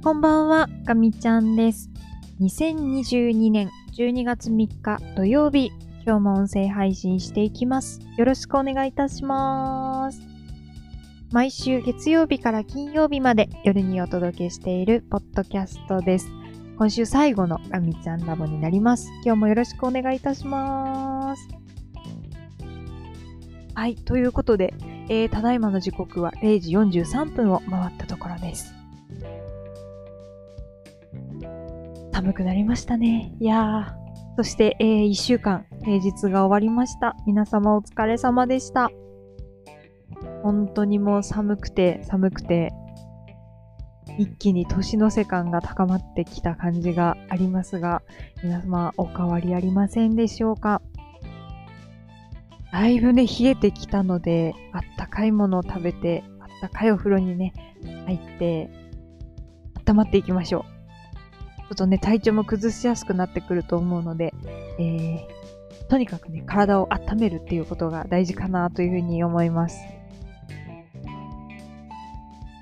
こんばんは、かみちゃんです。2022年12月3日土曜日、今日も音声配信していきます。よろしくお願いいたします。毎週月曜日から金曜日まで夜にお届けしているポッドキャストです。今週最後のかみちゃんラボになります。今日もよろしくお願いいたします。はい、ということで、えー、ただいまの時刻は0時43分を回ったところです。寒くなりましたね。いやー。そして、えー、1週間、平日が終わりました。皆様お疲れ様でした。本当にもう寒くて、寒くて、一気に年の瀬感が高まってきた感じがありますが、皆様お変わりありませんでしょうか？だいぶね、冷えてきたので、あったかいものを食べて、あったかいお風呂にね、入って、温まっていきましょう。ちょっとね、体調も崩しやすくなってくると思うので、えー、とにかくね、体を温めるっていうことが大事かなというふうに思います。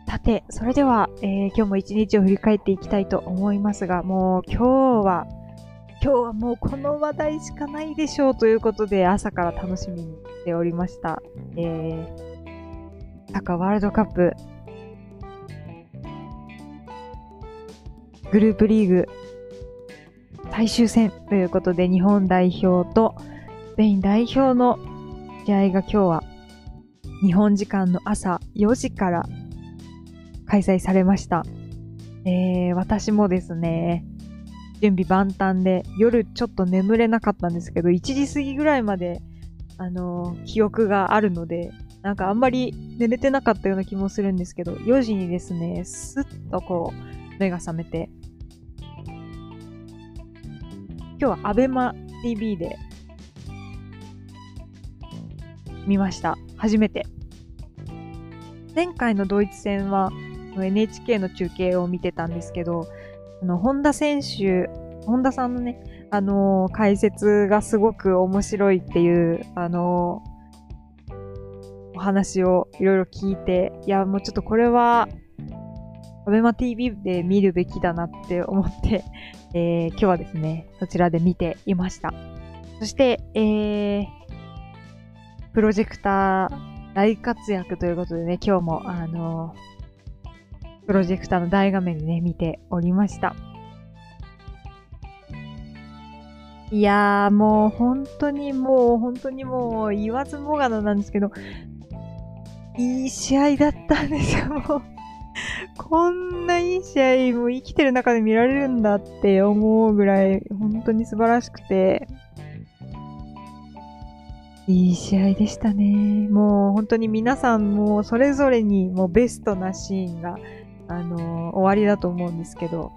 さて、それでは、えー、今日も一日を振り返っていきたいと思いますが、もう今日は、今日はもうこの話題しかないでしょうということで、朝から楽しみにしておりました。えー、サッカーワールドカップグループリーグ最終戦ということで日本代表とスペイン代表の試合が今日は日本時間の朝4時から開催されました。えー、私もですね、準備万端で夜ちょっと眠れなかったんですけど、1時過ぎぐらいまで、あのー、記憶があるので、なんかあんまり寝れてなかったような気もするんですけど、4時にですね、スッとこう、目が覚めて、今日はアベマ TV で見ました。初めて。前回のドイツ戦は NHK の中継を見てたんですけど、あの、本田選手、本田さんのね、あのー、解説がすごく面白いっていう、あのー、お話をいろいろ聞いて、いや、もうちょっとこれはアベマ TV で見るべきだなって思って、えー、今日はですね、そちらで見ていました。そして、えー、プロジェクター大活躍ということでね、今日も、あのー、プロジェクターの大画面でね、見ておりました。いやー、もう本当にもう、本当にもう言わずもがななんですけど、いい試合だったんですよ、もう。こんないい試合も生きてる中で見られるんだって思うぐらい本当に素晴らしくていい試合でしたね。もう本当に皆さんもそれぞれにもうベストなシーンがあの終わりだと思うんですけど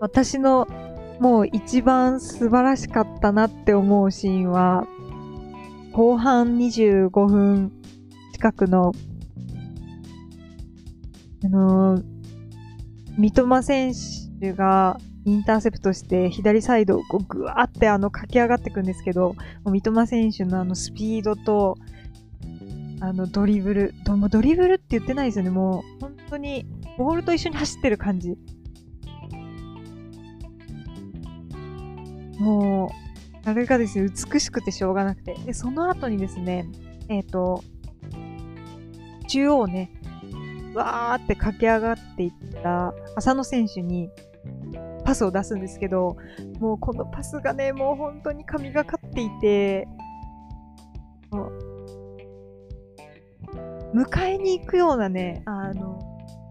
私のもう一番素晴らしかったなって思うシーンは後半25分近くのあの、三笘選手がインターセプトして左サイドをこうぐわーってあの駆け上がっていくんですけど、三笘選手のあのスピードと、あのドリブル、どドリブルって言ってないですよね。もう本当にボールと一緒に走ってる感じ。もう、あれがですね、美しくてしょうがなくて。で、その後にですね、えっ、ー、と、中央ね、わーって駆け上がっていった浅野選手にパスを出すんですけど、もうこのパスがね、もう本当に神がかっていて、迎えに行くようなね、あの、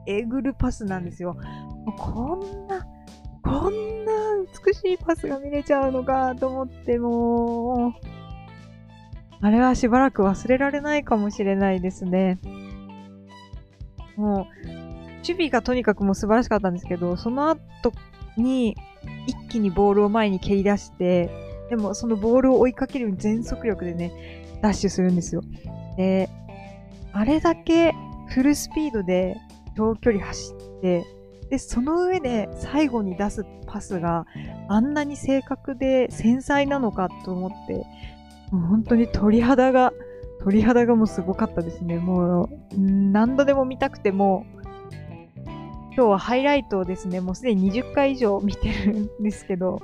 えぐるパスなんですよ。もうこんな、こんな美しいパスが見れちゃうのかと思って、も、あれはしばらく忘れられないかもしれないですね。もう、守備がとにかくもう素晴らしかったんですけど、その後に一気にボールを前に蹴り出して、でもそのボールを追いかけるように全速力でね、ダッシュするんですよ。で、あれだけフルスピードで長距離走って、で、その上で最後に出すパスがあんなに正確で繊細なのかと思って、もう本当に鳥肌が鳥肌がもうすごかったですね。もう、何度でも見たくても、今日はハイライトをですね、もうすでに20回以上見てるんですけど、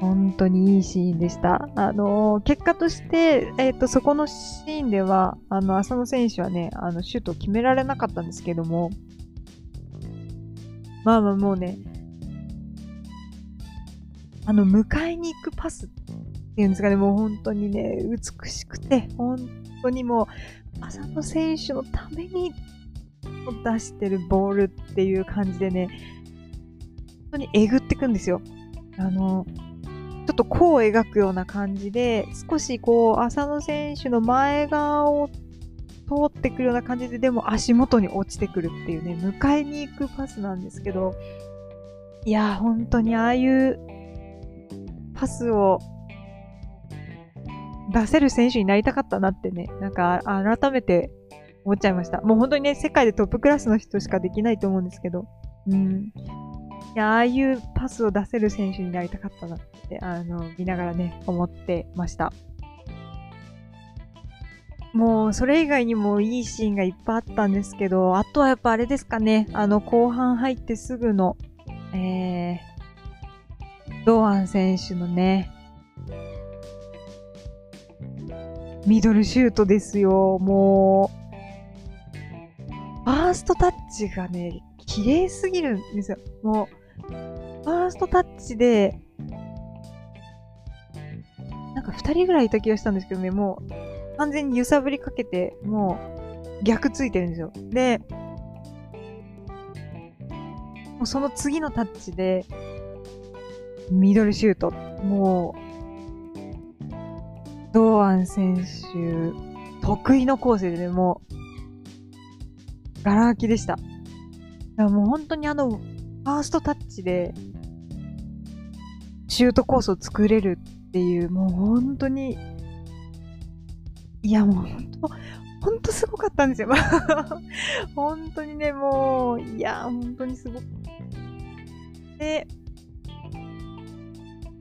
本当にいいシーンでした。あのー、結果として、えっ、ー、と、そこのシーンでは、あの、浅野選手はね、あの、シュートを決められなかったんですけども、まあまあもうね、あの、迎えに行くパスっていうんですかね、もう本当にね、美しくて、本当にもう、浅野選手のために出してるボールっていう感じでね、本当にえぐってくんですよ。あの、ちょっと弧を描くような感じで、少しこう、浅野選手の前側を通ってくるような感じで、でも足元に落ちてくるっていうね、迎えに行くパスなんですけど、いや、本当にああいうパスを出せる選手になりたかったなってね、なんか改めて思っちゃいました。もう本当にね、世界でトップクラスの人しかできないと思うんですけど、うん。いや、ああいうパスを出せる選手になりたかったなって、あの、見ながらね、思ってました。もう、それ以外にもいいシーンがいっぱいあったんですけど、あとはやっぱあれですかね、あの、後半入ってすぐの、えー、堂安選手のね、ミドルシュートですよ、もう。ファーストタッチがね、綺麗すぎるんですよ。もう、ファーストタッチで、なんか2人ぐらいいた気がしたんですけどね、もう完全に揺さぶりかけて、もう逆ついてるんですよ。で、もうその次のタッチで、ミドルシュート。もう、堂安選手、得意のコースでね、もう、ガラ空きでした。だからもう本当にあの、ファーストタッチで、シュートコースを作れるっていう、もう本当に、いやもう本当、本当すごかったんですよ。本当にね、もう、いや、本当にすごく。で、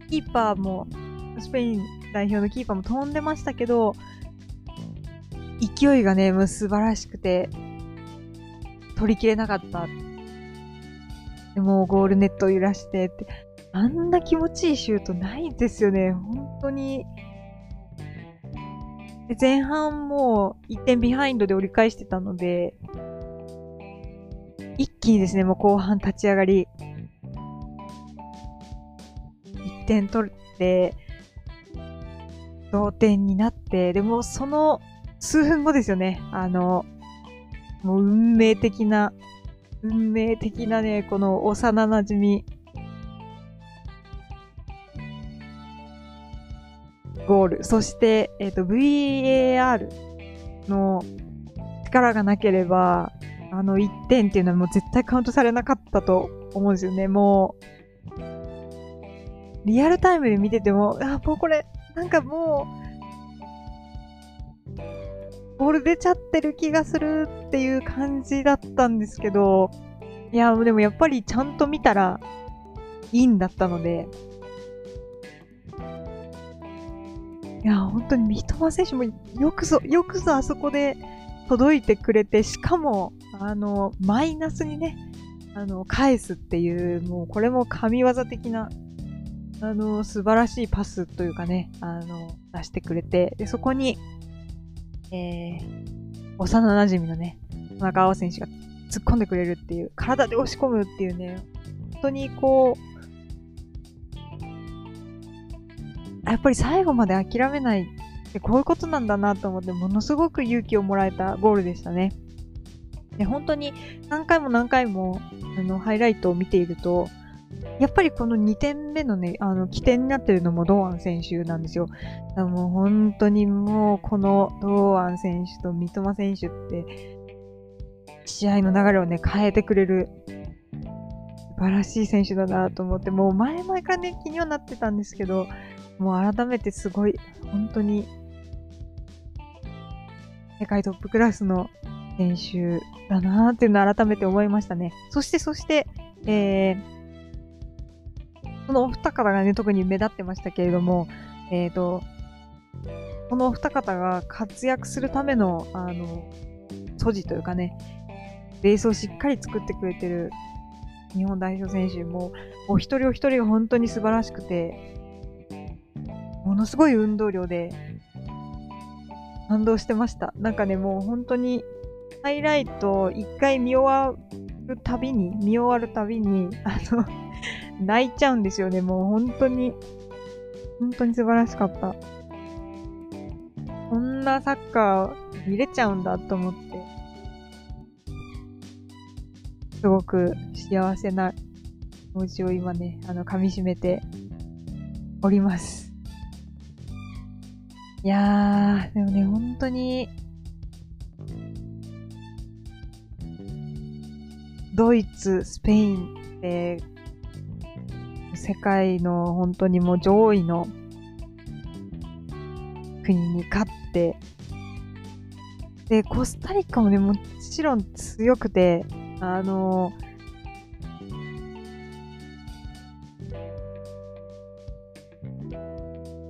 キーパーも、スペイン代表のキーパーも飛んでましたけど、勢いがね、もう素晴らしくて、取りきれなかった。でもゴールネットを揺らしてって、あんな気持ちいいシュートないですよね。本当に。で前半も1点ビハインドで折り返してたので、一気にですね、もう後半立ち上がり、1点取って、同点になって、でもその数分後ですよね、あの、もう運命的な、運命的なね、この幼馴染み、ゴール。そして、えっ、ー、と、VAR の力がなければ、あの1点っていうのはもう絶対カウントされなかったと思うんですよね。もう、リアルタイムで見てても、あ、もうこれ、なんかもう、ボール出ちゃってる気がするっていう感じだったんですけど、いや、でもやっぱりちゃんと見たらいいんだったので、いや、本当に三笘選手もよくぞ、よくぞあそこで届いてくれて、しかも、あの、マイナスにね、あの、返すっていう、もうこれも神業的な、あの、素晴らしいパスというかね、あの、出してくれて、で、そこに、えー、幼馴染のね、田中尾選手が突っ込んでくれるっていう、体で押し込むっていうね、本当にこう、やっぱり最後まで諦めないってこういうことなんだなと思って、ものすごく勇気をもらえたゴールでしたね。で本当に何回も何回もあのハイライトを見ていると、やっぱりこの2点目のね、あの起点になってるのも堂安選手なんですよ。もう本当にもうこの堂安選手と三笘選手って、試合の流れをね、変えてくれる素晴らしい選手だなと思って、もう前々からね、気にはなってたんですけど、もう改めてすごい、本当に、世界トップクラスの選手だなっていうのを改めて思いましたね。そして、そして、えー、そのお二方がね、特に目立ってましたけれども、えっ、ー、と、このお二方が活躍するための、あの、素地というかね、ベースをしっかり作ってくれてる日本代表選手も、お一人お一人が本当に素晴らしくて、ものすごい運動量で、感動してました。なんかね、もう本当に、ハイライト一回見終わるたびに、見終わるたびに、あの泣いちゃうんですよね。もう本当に、本当に素晴らしかった。こんなサッカー見れちゃうんだと思って、すごく幸せな気持ちを今ね、あの、噛み締めております。いやー、でもね、本当に、ドイツ、スペインって、世界の本当にもう上位の国に勝って、で、コスタリカもね、もちろん強くて、あの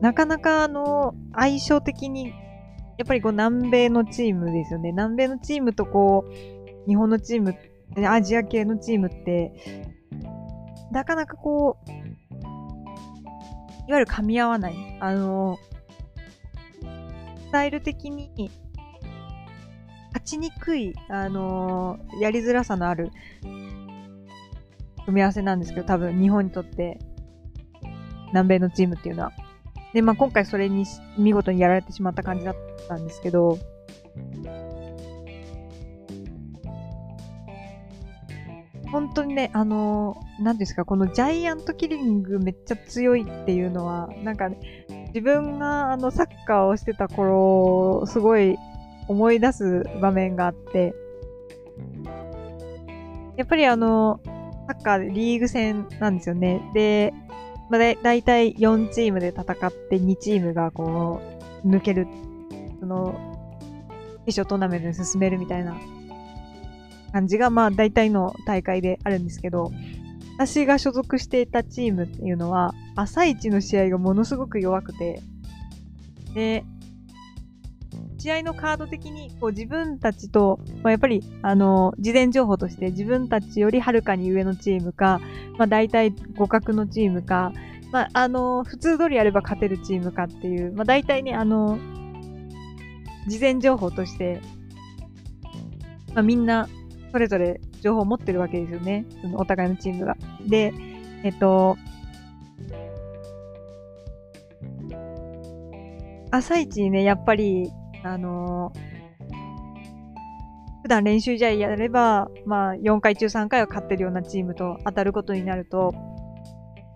なかなかあの、相性的に、やっぱりこう南米のチームですよね。南米のチームとこう、日本のチーム、アジア系のチームって、なかなかこう、いわゆる噛み合わない。あの、スタイル的に、勝ちにくい、あのやりづらさのある組み合わせなんですけど、多分日本にとって南米のチームっていうのは。で、まあ今回それに見事にやられてしまった感じだったんですけど、本当にね、あのー、何ですか、このジャイアントキリングめっちゃ強いっていうのは、なんか、ね、自分があのサッカーをしてた頃、すごい思い出す場面があって、やっぱりあの、サッカーでリーグ戦なんですよね。で、まあ、だいたい4チームで戦って2チームがこう、抜ける、その、決勝トーナメントに進めるみたいな感じが、まあ大体の大会であるんですけど、私が所属していたチームっていうのは、朝一の試合がものすごく弱くて、で、試合のカード的にこう自分たちと、まあ、やっぱりあの事前情報として自分たちよりはるかに上のチームか、まあ、大体互角のチームか、まあ、あの普通通りやれば勝てるチームかっていう、まあ、大体ねあの事前情報として、まあ、みんなそれぞれ情報を持ってるわけですよねそのお互いのチームが。でえっと朝一にね、やっぱり、あのー、普段練習試合やれば、まあ、4回中3回は勝ってるようなチームと当たることになると、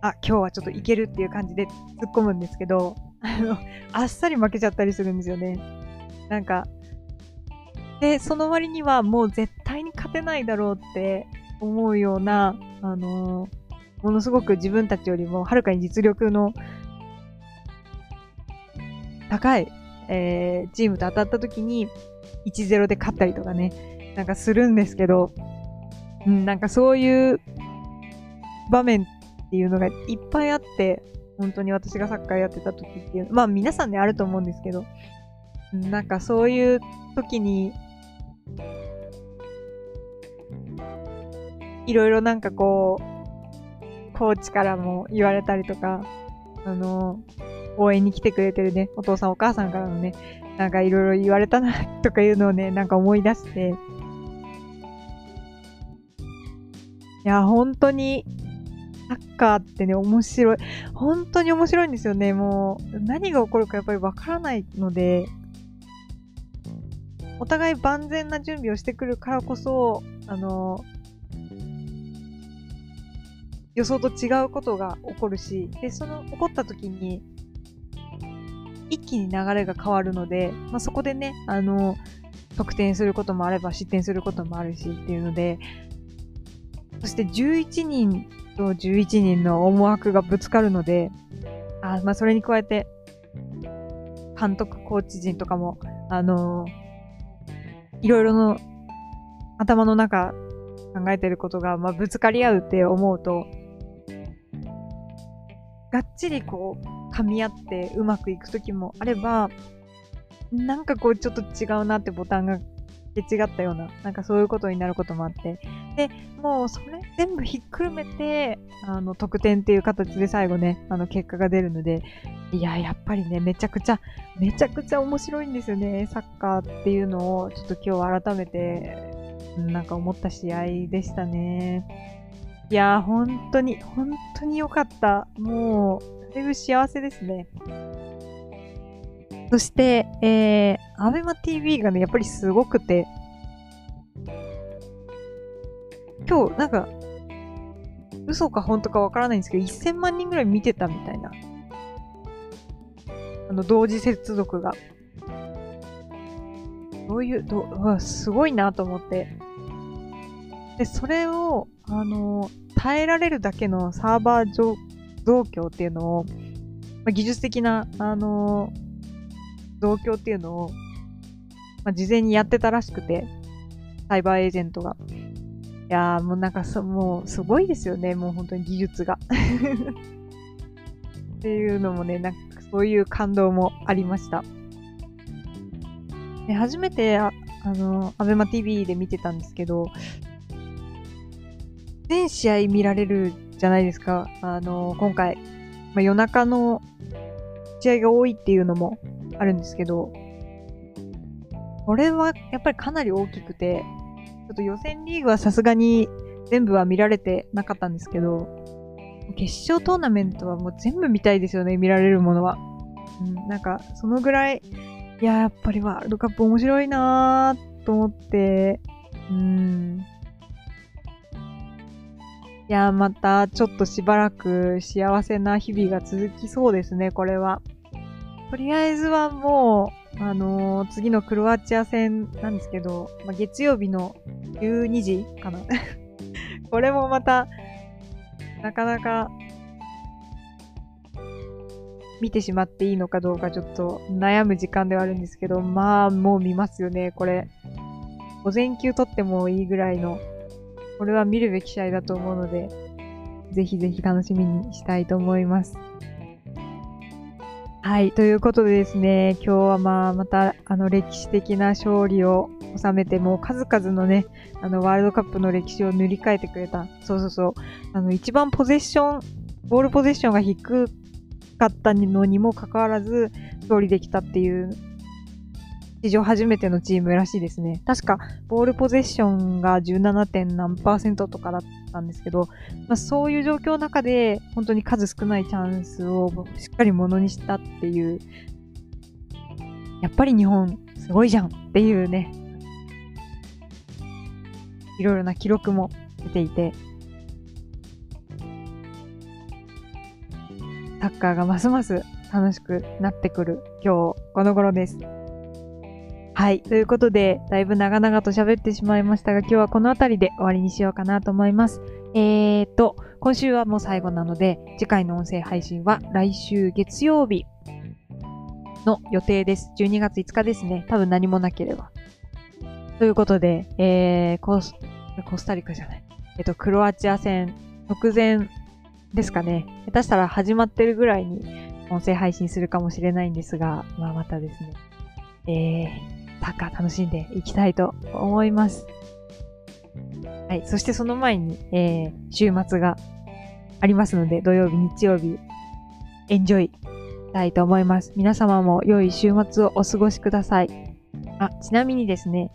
あ、今日はちょっといけるっていう感じで突っ込むんですけど、あの、あっさり負けちゃったりするんですよね。なんか、で、その割にはもう絶対に勝てないだろうって思うような、あのー、ものすごく自分たちよりもはるかに実力の高いえー、チームと当たった時に1-0で勝ったりとかね、なんかするんですけど、うん、なんかそういう場面っていうのがいっぱいあって、本当に私がサッカーやってた時っていう、まあ皆さんねあると思うんですけど、なんかそういう時に、いろいろなんかこう、コーチからも言われたりとか、あの、応援に来てくれてるね、お父さんお母さんからのね、なんかいろいろ言われたなとかいうのをね、なんか思い出して、いや、本当に、サッカーってね、面白い。本当に面白いんですよね。もう、何が起こるかやっぱりわからないので、お互い万全な準備をしてくるからこそ、あの、予想と違うことが起こるし、で、その起こった時に、一気に流れが変わるので、まあ、そこでね、あの、得点することもあれば失点することもあるしっていうので、そして11人と11人の思惑がぶつかるので、あまあ、それに加えて、監督、コーチ陣とかも、あのいろいろの頭の中考えてることが、まあ、ぶつかり合うって思うと、がっちりこう、噛み合ってうまくいく時もあれば、なんかこうちょっと違うなってボタンがけ違ったような、なんかそういうことになることもあって。で、もうそれ全部ひっくるめて、あの、得点っていう形で最後ね、あの、結果が出るので、いや、やっぱりね、めちゃくちゃ、めちゃくちゃ面白いんですよね、サッカーっていうのを、ちょっと今日改めて、なんか思った試合でしたね。いやー、本当に、本当に良かった。もう、だいぶ幸せですね。そして、えー、アベマ TV がね、やっぱりすごくて、今日、なんか、嘘か本当かわからないんですけど、1000万人ぐらい見てたみたいな。あの、同時接続が。どういう、どう、すごいなと思って。で、それを、あの、耐えられるだけのサーバー状況っていうのを、まあ、技術的な、あの、増強っていうのを、まあ、事前にやってたらしくて、サイバーエージェントが。いやーもうなんかそ、もうすごいですよね、もう本当に技術が。っていうのもね、なんかそういう感動もありました。で初めて、ああの、アベマ TV で見てたんですけど、全試合見られるじゃないですか。あの、今回、まあ、夜中の試合が多いっていうのもあるんですけど、これはやっぱりかなり大きくて、ちょっと予選リーグはさすがに全部は見られてなかったんですけど、決勝トーナメントはもう全部見たいですよね、見られるものは。うん、なんか、そのぐらい、いや、やっぱりワールドカップ面白いなぁと思って、うん。いや、またちょっとしばらく幸せな日々が続きそうですね、これは。とりあえずはもう、あのー、次のクロアチア戦なんですけど、まあ、月曜日の12時かな これもまた、なかなか、見てしまっていいのかどうかちょっと悩む時間ではあるんですけど、まあ、もう見ますよね、これ。午前休取ってもいいぐらいの、これは見るべき試合だと思うので、ぜひぜひ楽しみにしたいと思います。はい。ということでですね、今日はまあ、また、あの、歴史的な勝利を収めて、もう数々のね、あの、ワールドカップの歴史を塗り替えてくれた。そうそうそう。あの、一番ポゼッション、ボールポゼッションが低かったのにもかかわらず、勝利できたっていう史上初めてのチームらしいですね。確か、ボールポゼッションが 17. 点何パーセントとかだったんですけど、まあ、そういう状況の中で、本当に数少ないチャンスをしっかりものにしたっていう、やっぱり日本すごいじゃんっていうね、いろいろな記録も出ていて、サッカーがますます楽しくなってくる今日この頃です。はい。ということで、だいぶ長々と喋ってしまいましたが、今日はこの辺りで終わりにしようかなと思います。えーと、今週はもう最後なので、次回の音声配信は来週月曜日の予定です。12月5日ですね。多分何もなければ。ということで、えー、コス、コスタリカじゃない。えっと、クロアチア戦直前ですかね。下手したら始まってるぐらいに音声配信するかもしれないんですが、まあまたですね。えー、サッカ楽しんでいきたいと思います。はい。そしてその前に、えー、週末がありますので、土曜日、日曜日、エンジョイしたいと思います。皆様も良い週末をお過ごしください。あ、ちなみにですね、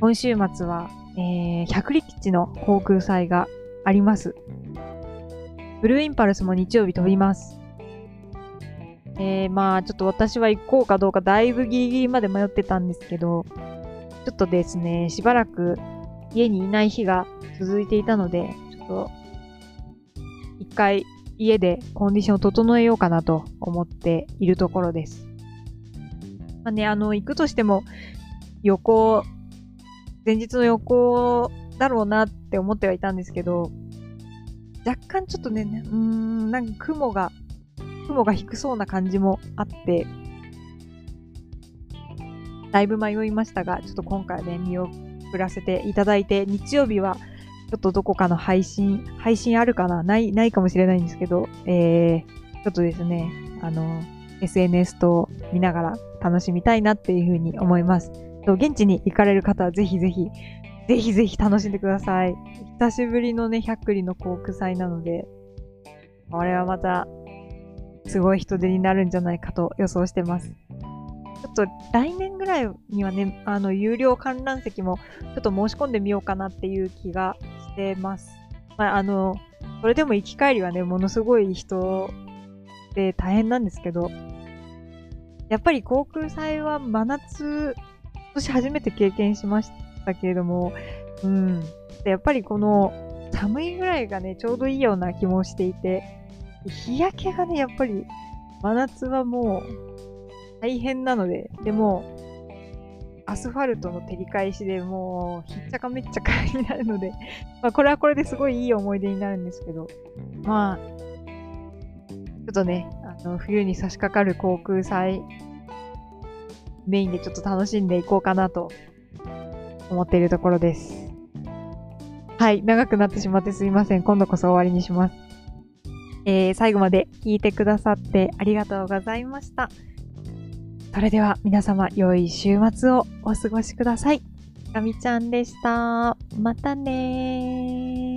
今週末は、えー、百里基地の航空祭があります。ブルーインパルスも日曜日飛びます。えー、まあちょっと私は行こうかどうかだいぶギリギリまで迷ってたんですけど、ちょっとですね、しばらく家にいない日が続いていたので、ちょっと一回家でコンディションを整えようかなと思っているところです。まあね、あの、行くとしても予行、前日の予行だろうなって思ってはいたんですけど、若干ちょっとね、うーん、なんか雲が雲が低そうな感じもあって、だいぶ迷いましたが、ちょっと今回ね、見送らせていただいて、日曜日はちょっとどこかの配信、配信あるかな？ない、ないかもしれないんですけど、えー、ちょっとですね、あの、SNS と見ながら楽しみたいなっていうふうに思います。現地に行かれる方はぜひぜひ、ぜひぜひ楽しんでください。久しぶりのね、百里の航空祭なので、これはまた、すごい人出になるんじゃないかと予想してます。ちょっと来年ぐらいにはね、あの、有料観覧席もちょっと申し込んでみようかなっていう気がしてます。まあ、あの、それでも行き帰りはね、ものすごい人で大変なんですけど、やっぱり航空祭は真夏、今年初めて経験しましたけれども、うん。やっぱりこの寒いぐらいがね、ちょうどいいような気もしていて、日焼けがね、やっぱり真夏はもう大変なので、でも、アスファルトの照り返しでもう、ひっちゃかめっちゃかになるので、まあこれはこれですごいいい思い出になるんですけど、まあ、ちょっとね、あの、冬に差し掛かる航空祭、メインでちょっと楽しんでいこうかなと思っているところです。はい、長くなってしまってすいません。今度こそ終わりにします。えー、最後まで聞いてくださってありがとうございました。それでは皆様良い週末をお過ごしください。かみちゃんでした。またね。